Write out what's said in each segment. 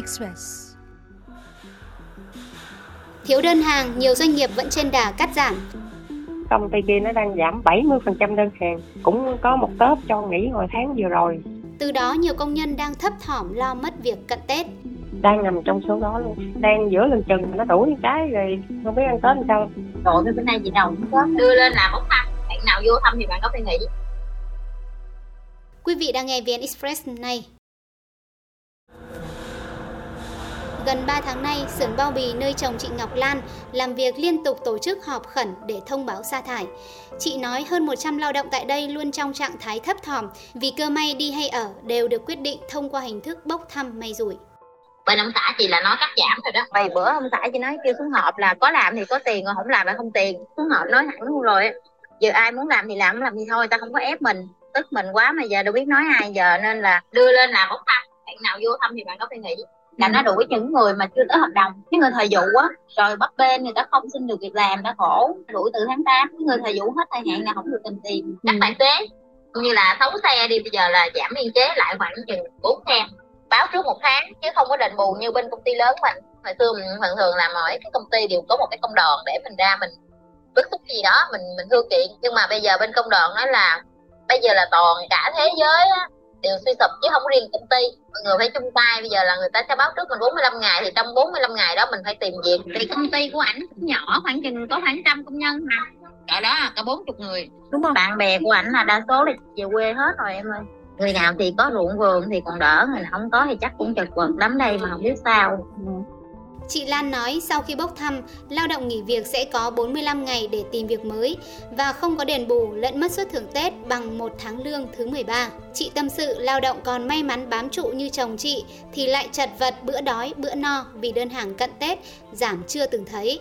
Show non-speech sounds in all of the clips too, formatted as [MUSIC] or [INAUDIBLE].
Express. Thiếu đơn hàng, nhiều doanh nghiệp vẫn trên đà cắt giảm. Công ty kia nó đang giảm 70% đơn hàng, cũng có một tớp cho nghỉ hồi tháng vừa rồi. Từ đó nhiều công nhân đang thấp thỏm lo mất việc cận Tết. Đang nằm trong số đó luôn, đang giữa lần chừng nó đuổi cái rồi không biết ăn Tết làm sao. Rồi bữa nay chị đầu cũng có đưa lên làm bốc thăm, bạn nào vô thăm thì bạn có thể nghỉ. Quý vị đang nghe VN Express này. Gần 3 tháng nay, xưởng bao bì nơi chồng chị Ngọc Lan làm việc liên tục tổ chức họp khẩn để thông báo sa thải. Chị nói hơn 100 lao động tại đây luôn trong trạng thái thấp thỏm vì cơ may đi hay ở đều được quyết định thông qua hình thức bốc thăm may rủi. Bên ông xã chị là nói cắt giảm rồi đó. Vài bữa ông xã chị nói kêu xuống họp là có làm thì có tiền, còn không làm là không tiền. Xuống họp nói thẳng luôn rồi Giờ ai muốn làm thì làm, không làm thì thôi, ta không có ép mình. Tức mình quá mà giờ đâu biết nói ai giờ nên là đưa lên làm bốc thăm. Bạn nào vô thăm thì bạn có thể nghỉ là ừ. nó đuổi những người mà chưa tới hợp đồng. Cái người thời vụ á rồi bắt bên người ta không xin được việc làm đã khổ. Đuổi từ tháng 8 cái người thời vụ hết thời hạn là không được tìm tiền. Các tài xế như là xấu xe đi bây giờ là giảm biên chế lại khoảng chừng bốn xe báo trước một tháng chứ không có đền bù như bên công ty lớn mình hồi xưa mình thường thường làm ở cái công ty đều có một cái công đoàn để mình ra mình bức xúc gì đó mình mình thư kiện. Nhưng mà bây giờ bên công đoàn nói là bây giờ là toàn cả thế giới á, đều suy sụp chứ không riêng công ty. Mọi người phải chung tay. Bây giờ là người ta sẽ báo trước mình 45 ngày thì trong 45 ngày đó mình phải tìm việc. Thì công ty của ảnh nhỏ khoảng chừng có khoảng trăm công nhân mà. Cả đó cả bốn chục người. Đúng không? Bạn bè của ảnh là đa số là về quê hết rồi em ơi. Người nào thì có ruộng vườn thì còn đỡ người nào không có thì chắc cũng chật vật lắm đây mà không biết sao Chị Lan nói sau khi bốc thăm, lao động nghỉ việc sẽ có 45 ngày để tìm việc mới và không có đền bù lẫn mất suất thưởng Tết bằng một tháng lương thứ 13. Chị tâm sự lao động còn may mắn bám trụ như chồng chị thì lại chật vật bữa đói bữa no vì đơn hàng cận Tết giảm chưa từng thấy.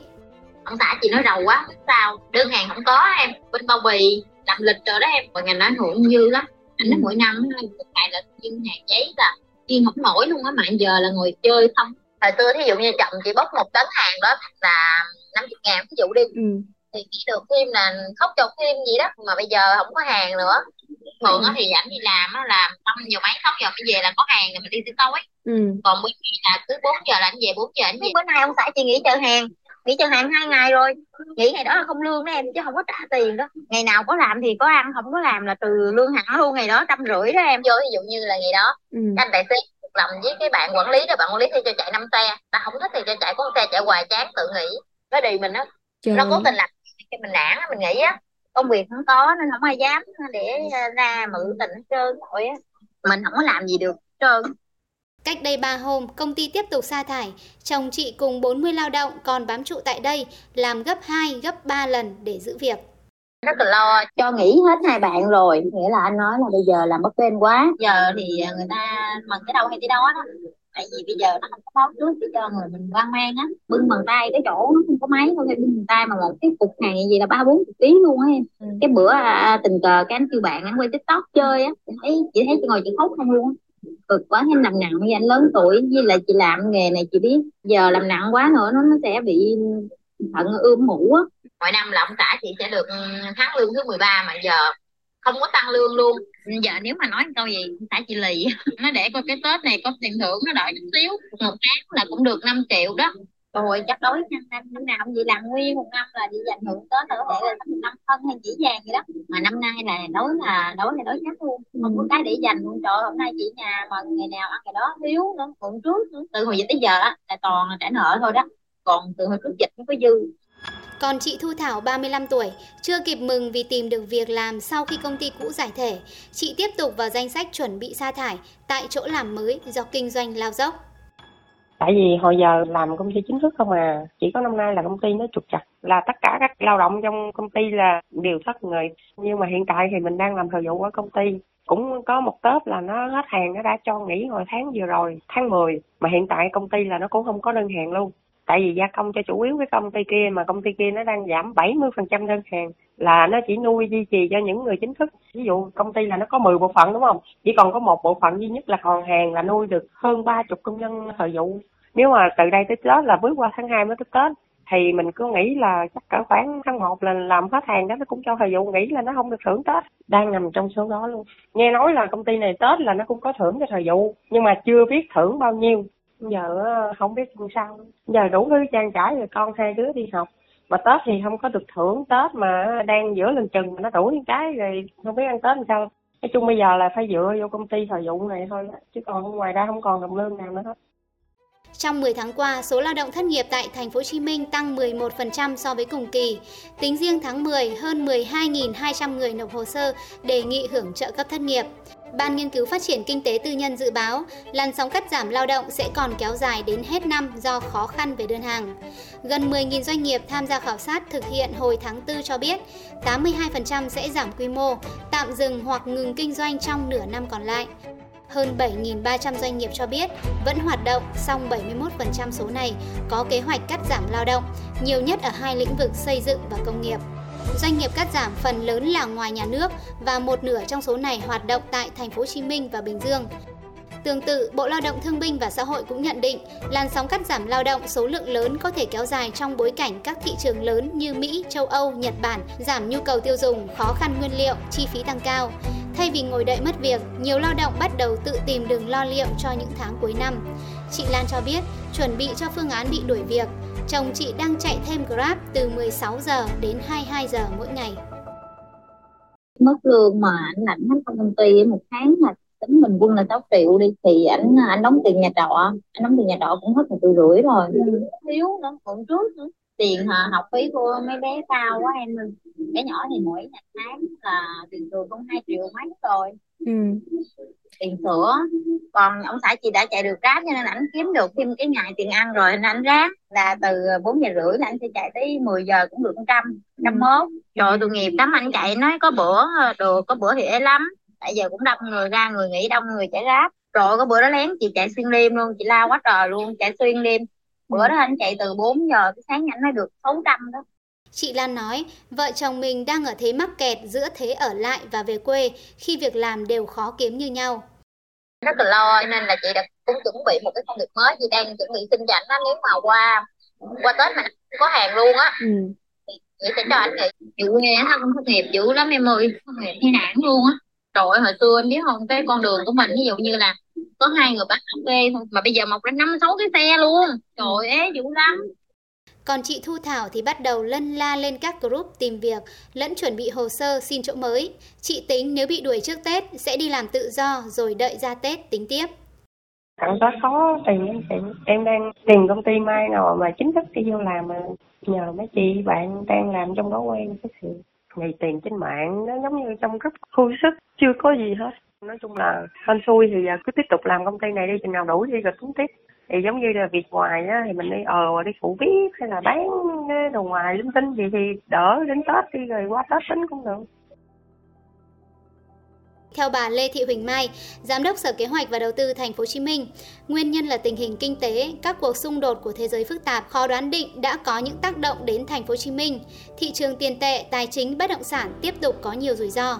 Ông xã chị nói đầu quá, sao đơn hàng không có em, bên bao bì làm lịch rồi đó em, và ngành ảnh hưởng dư lắm. Anh nói mỗi năm một ngày là dư hàng giấy là yên không nổi luôn á mà giờ là ngồi chơi không hồi xưa thí dụ như chồng chị bốc một tấn hàng đó là 50 ngàn ví dụ đi ừ. thì chỉ được thêm là khóc chột thêm gì đó mà bây giờ không có hàng nữa thường ừ. thì ảnh đi làm á làm năm giờ mấy sáu giờ mới về là có hàng rồi mình đi tới tối ừ. còn bữa nay là cứ 4 giờ là anh về 4 giờ anh về bữa nay ông xã chị nghỉ chờ hàng nghỉ chờ hàng hai ngày rồi nghỉ ngày đó là không lương đó em chứ không có trả tiền đó ngày nào có làm thì có ăn không có làm là từ lương hẳn luôn ngày đó trăm rưỡi đó em vô ví dụ như là ngày đó ừ. anh tài xế lòng với cái bạn quản lý đó bạn quản lý thì cho chạy năm xe. Ta không thích thì cho chạy có xe chạy hoài chán tự nghỉ nó đi mình á. Nó cố tình làm cho mình nản mình nghĩ á. Công việc không có nên không ai dám để ra mượn tình hết trơn rồi á. Mình không có làm gì được trơn. Cách đây 3 hôm, công ty tiếp tục sa thải. Chồng chị cùng 40 lao động còn bám trụ tại đây, làm gấp 2, gấp 3 lần để giữ việc rất là lo cho nghỉ hết hai bạn rồi. Nghĩa là anh nói là bây giờ làm bất bên quá. Giờ thì à, người ta mần cái đâu hay tới đó đó. Tại vì bây giờ nó không có báo trước để cho người mình quan mang á. Bưng bằng tay cái chỗ nó không có máy thôi bưng bằng tay mà một cái cục hàng gì là ba bốn chục tiếng luôn á em. Ừ. cái bữa à, à, tình cờ cái anh kêu bạn anh quay tiktok chơi á thấy chị thấy chị ngồi chị khóc không luôn á. Cực quá thêm làm nặng với anh lớn tuổi với lại chị làm nghề này chị biết. Giờ làm nặng quá nữa nó nó sẽ bị thận ươm mũ á mọi năm là ông xã chị sẽ được tháng lương thứ 13 mà giờ không có tăng lương luôn. Giờ nếu mà nói câu gì xã chị lì. [LAUGHS] Nó để coi cái tết này có tiền thưởng nó đợi chút xíu một tháng là cũng được 5 triệu đó. Rồi chắc đối năm năm năm nào cũng vậy làm nguyên một năm là đi dành hưởng tết là có thể là năm phân hay chỉ vàng vậy đó. Mà năm nay là đối là đối là đối chắc luôn. Không có cái để dành luôn. Trời hôm nay chị nhà mà ngày nào ăn ngày đó thiếu nữa mượn trước nữa. từ hồi dịch tới giờ á là toàn là trả nợ thôi đó. Còn từ hồi trước dịch nó có dư còn chị Thu Thảo 35 tuổi, chưa kịp mừng vì tìm được việc làm sau khi công ty cũ giải thể. Chị tiếp tục vào danh sách chuẩn bị sa thải tại chỗ làm mới do kinh doanh lao dốc. Tại vì hồi giờ làm công ty chính thức không à, chỉ có năm nay là công ty nó trục chặt, là tất cả các lao động trong công ty là đều thất người. Nhưng mà hiện tại thì mình đang làm thời vụ ở công ty, cũng có một tớp là nó hết hàng nó đã cho nghỉ hồi tháng vừa rồi tháng 10 mà hiện tại công ty là nó cũng không có đơn hàng luôn tại vì gia công cho chủ yếu cái công ty kia mà công ty kia nó đang giảm 70% đơn hàng là nó chỉ nuôi duy trì cho những người chính thức. Ví dụ công ty là nó có 10 bộ phận, đúng không? Chỉ còn có một bộ phận duy nhất là còn hàng là nuôi được hơn ba chục công nhân thời vụ. Nếu mà từ đây tới tết là bước qua tháng 2 mới tới tết, thì mình cứ nghĩ là chắc cỡ khoảng tháng 1 là làm hết hàng đó, nó cũng cho thời vụ, nghĩ là nó không được thưởng Tết. Đang nằm trong số đó luôn. Nghe nói là công ty này Tết là nó cũng có thưởng cho thời vụ, nhưng mà chưa biết thưởng bao nhiêu giờ không biết làm sao. Giờ đủ thứ trang trải rồi con hai đứa đi học. Mà tết thì không có được thưởng. Tết mà đang giữa lần chừng mà nó những cái rồi không biết ăn tết làm sao. Nói chung bây giờ là phải dựa vô công ty thời vụ này thôi chứ còn ngoài ra không còn đồng lương nào nữa. Hết trong 10 tháng qua, số lao động thất nghiệp tại thành phố Hồ Chí Minh tăng 11% so với cùng kỳ. Tính riêng tháng 10, hơn 12.200 người nộp hồ sơ đề nghị hưởng trợ cấp thất nghiệp. Ban Nghiên cứu Phát triển Kinh tế Tư nhân dự báo, làn sóng cắt giảm lao động sẽ còn kéo dài đến hết năm do khó khăn về đơn hàng. Gần 10.000 doanh nghiệp tham gia khảo sát thực hiện hồi tháng 4 cho biết, 82% sẽ giảm quy mô, tạm dừng hoặc ngừng kinh doanh trong nửa năm còn lại. Hơn 7.300 doanh nghiệp cho biết vẫn hoạt động, song 71% số này có kế hoạch cắt giảm lao động, nhiều nhất ở hai lĩnh vực xây dựng và công nghiệp. Doanh nghiệp cắt giảm phần lớn là ngoài nhà nước và một nửa trong số này hoạt động tại thành phố Hồ Chí Minh và Bình Dương. Tương tự, Bộ Lao động Thương binh và Xã hội cũng nhận định làn sóng cắt giảm lao động số lượng lớn có thể kéo dài trong bối cảnh các thị trường lớn như Mỹ, châu Âu, Nhật Bản giảm nhu cầu tiêu dùng, khó khăn nguyên liệu, chi phí tăng cao. Thay vì ngồi đợi mất việc, nhiều lao động bắt đầu tự tìm đường lo liệu cho những tháng cuối năm. Chị Lan cho biết, chuẩn bị cho phương án bị đuổi việc, chồng chị đang chạy thêm Grab từ 16 giờ đến 22 giờ mỗi ngày. Mức lương mà anh lãnh hết công ty một tháng là tính bình quân là 6 triệu đi thì anh anh đóng tiền nhà trọ anh đóng tiền nhà trọ cũng hết một triệu rưỡi rồi ừ. thiếu nữa còn trước nữa tiền học phí của mấy bé cao quá em ơi. Bé nhỏ thì mỗi tháng là tiền trường cũng hai triệu mấy rồi. Ừ. tiền sữa còn ông xã chị đã chạy được ráp cho nên anh kiếm được thêm cái ngày tiền ăn rồi nên anh ráp là từ 4 giờ rưỡi là anh sẽ chạy tới 10 giờ cũng được trăm trăm ừ. mốt. Rồi tội nghiệp lắm. Anh chạy nói có bữa đồ có bữa thì ế lắm. Tại giờ cũng đông người ra người nghỉ đông người chạy ráp rồi có bữa đó lén chị chạy xuyên đêm luôn chị lao quá trời luôn chạy xuyên đêm bữa đó anh chạy từ 4 giờ tới sáng anh mới được 600 đó Chị Lan nói, vợ chồng mình đang ở thế mắc kẹt giữa thế ở lại và về quê khi việc làm đều khó kiếm như nhau. Rất là lo nên là chị đã cũng chuẩn bị một cái công việc mới, chị đang chuẩn bị xin chảnh nếu mà qua qua Tết mà có hàng luôn á. Ừ. Chị sẽ cho anh nghỉ. Chịu nghe không thất nghiệp dữ lắm em ơi, thất nghiệp như nản luôn á. Trời hồi xưa em biết không, cái con đường của mình ví dụ như là có hai người bán phê thôi mà bây giờ mọc ra năm sáu cái xe luôn. Trời ơi, dữ lắm còn chị Thu Thảo thì bắt đầu lân la lên các group tìm việc, lẫn chuẩn bị hồ sơ xin chỗ mới. Chị tính nếu bị đuổi trước Tết sẽ đi làm tự do rồi đợi ra Tết tính tiếp. Thằng đó khó tìm em, em đang tìm công ty mai nào mà chính thức đi vô làm mà nhờ mấy chị bạn đang làm trong đó quen cái sự ngày tiền trên mạng nó giống như trong group khui sức chưa có gì hết nói chung là hên xui thì à, cứ tiếp tục làm công ty này đi, chừng nào đủ đi rồi tính tiếp. Thì giống như là việc ngoài á, thì mình đi ờ đi phụ bếp hay là bán đồ ngoài linh tinh gì thì đỡ đến tết đi, rồi qua tết tính cũng được theo bà Lê Thị Huỳnh Mai, Giám đốc Sở Kế hoạch và Đầu tư Thành phố Hồ Chí Minh, nguyên nhân là tình hình kinh tế, các cuộc xung đột của thế giới phức tạp, khó đoán định đã có những tác động đến Thành phố Hồ Chí Minh. Thị trường tiền tệ, tài chính, bất động sản tiếp tục có nhiều rủi ro.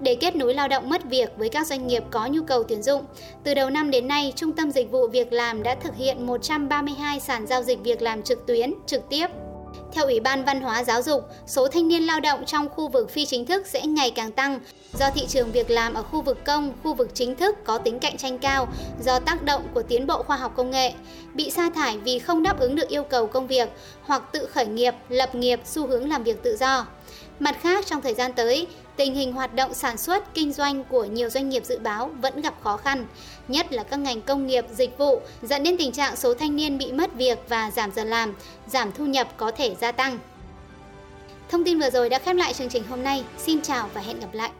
Để kết nối lao động mất việc với các doanh nghiệp có nhu cầu tuyển dụng, từ đầu năm đến nay, Trung tâm Dịch vụ Việc làm đã thực hiện 132 sàn giao dịch việc làm trực tuyến, trực tiếp theo Ủy ban Văn hóa Giáo dục, số thanh niên lao động trong khu vực phi chính thức sẽ ngày càng tăng do thị trường việc làm ở khu vực công, khu vực chính thức có tính cạnh tranh cao do tác động của tiến bộ khoa học công nghệ, bị sa thải vì không đáp ứng được yêu cầu công việc hoặc tự khởi nghiệp, lập nghiệp, xu hướng làm việc tự do. Mặt khác, trong thời gian tới, tình hình hoạt động sản xuất, kinh doanh của nhiều doanh nghiệp dự báo vẫn gặp khó khăn, nhất là các ngành công nghiệp, dịch vụ, dẫn đến tình trạng số thanh niên bị mất việc và giảm giờ làm, giảm thu nhập có thể gia tăng. Thông tin vừa rồi đã khép lại chương trình hôm nay. Xin chào và hẹn gặp lại!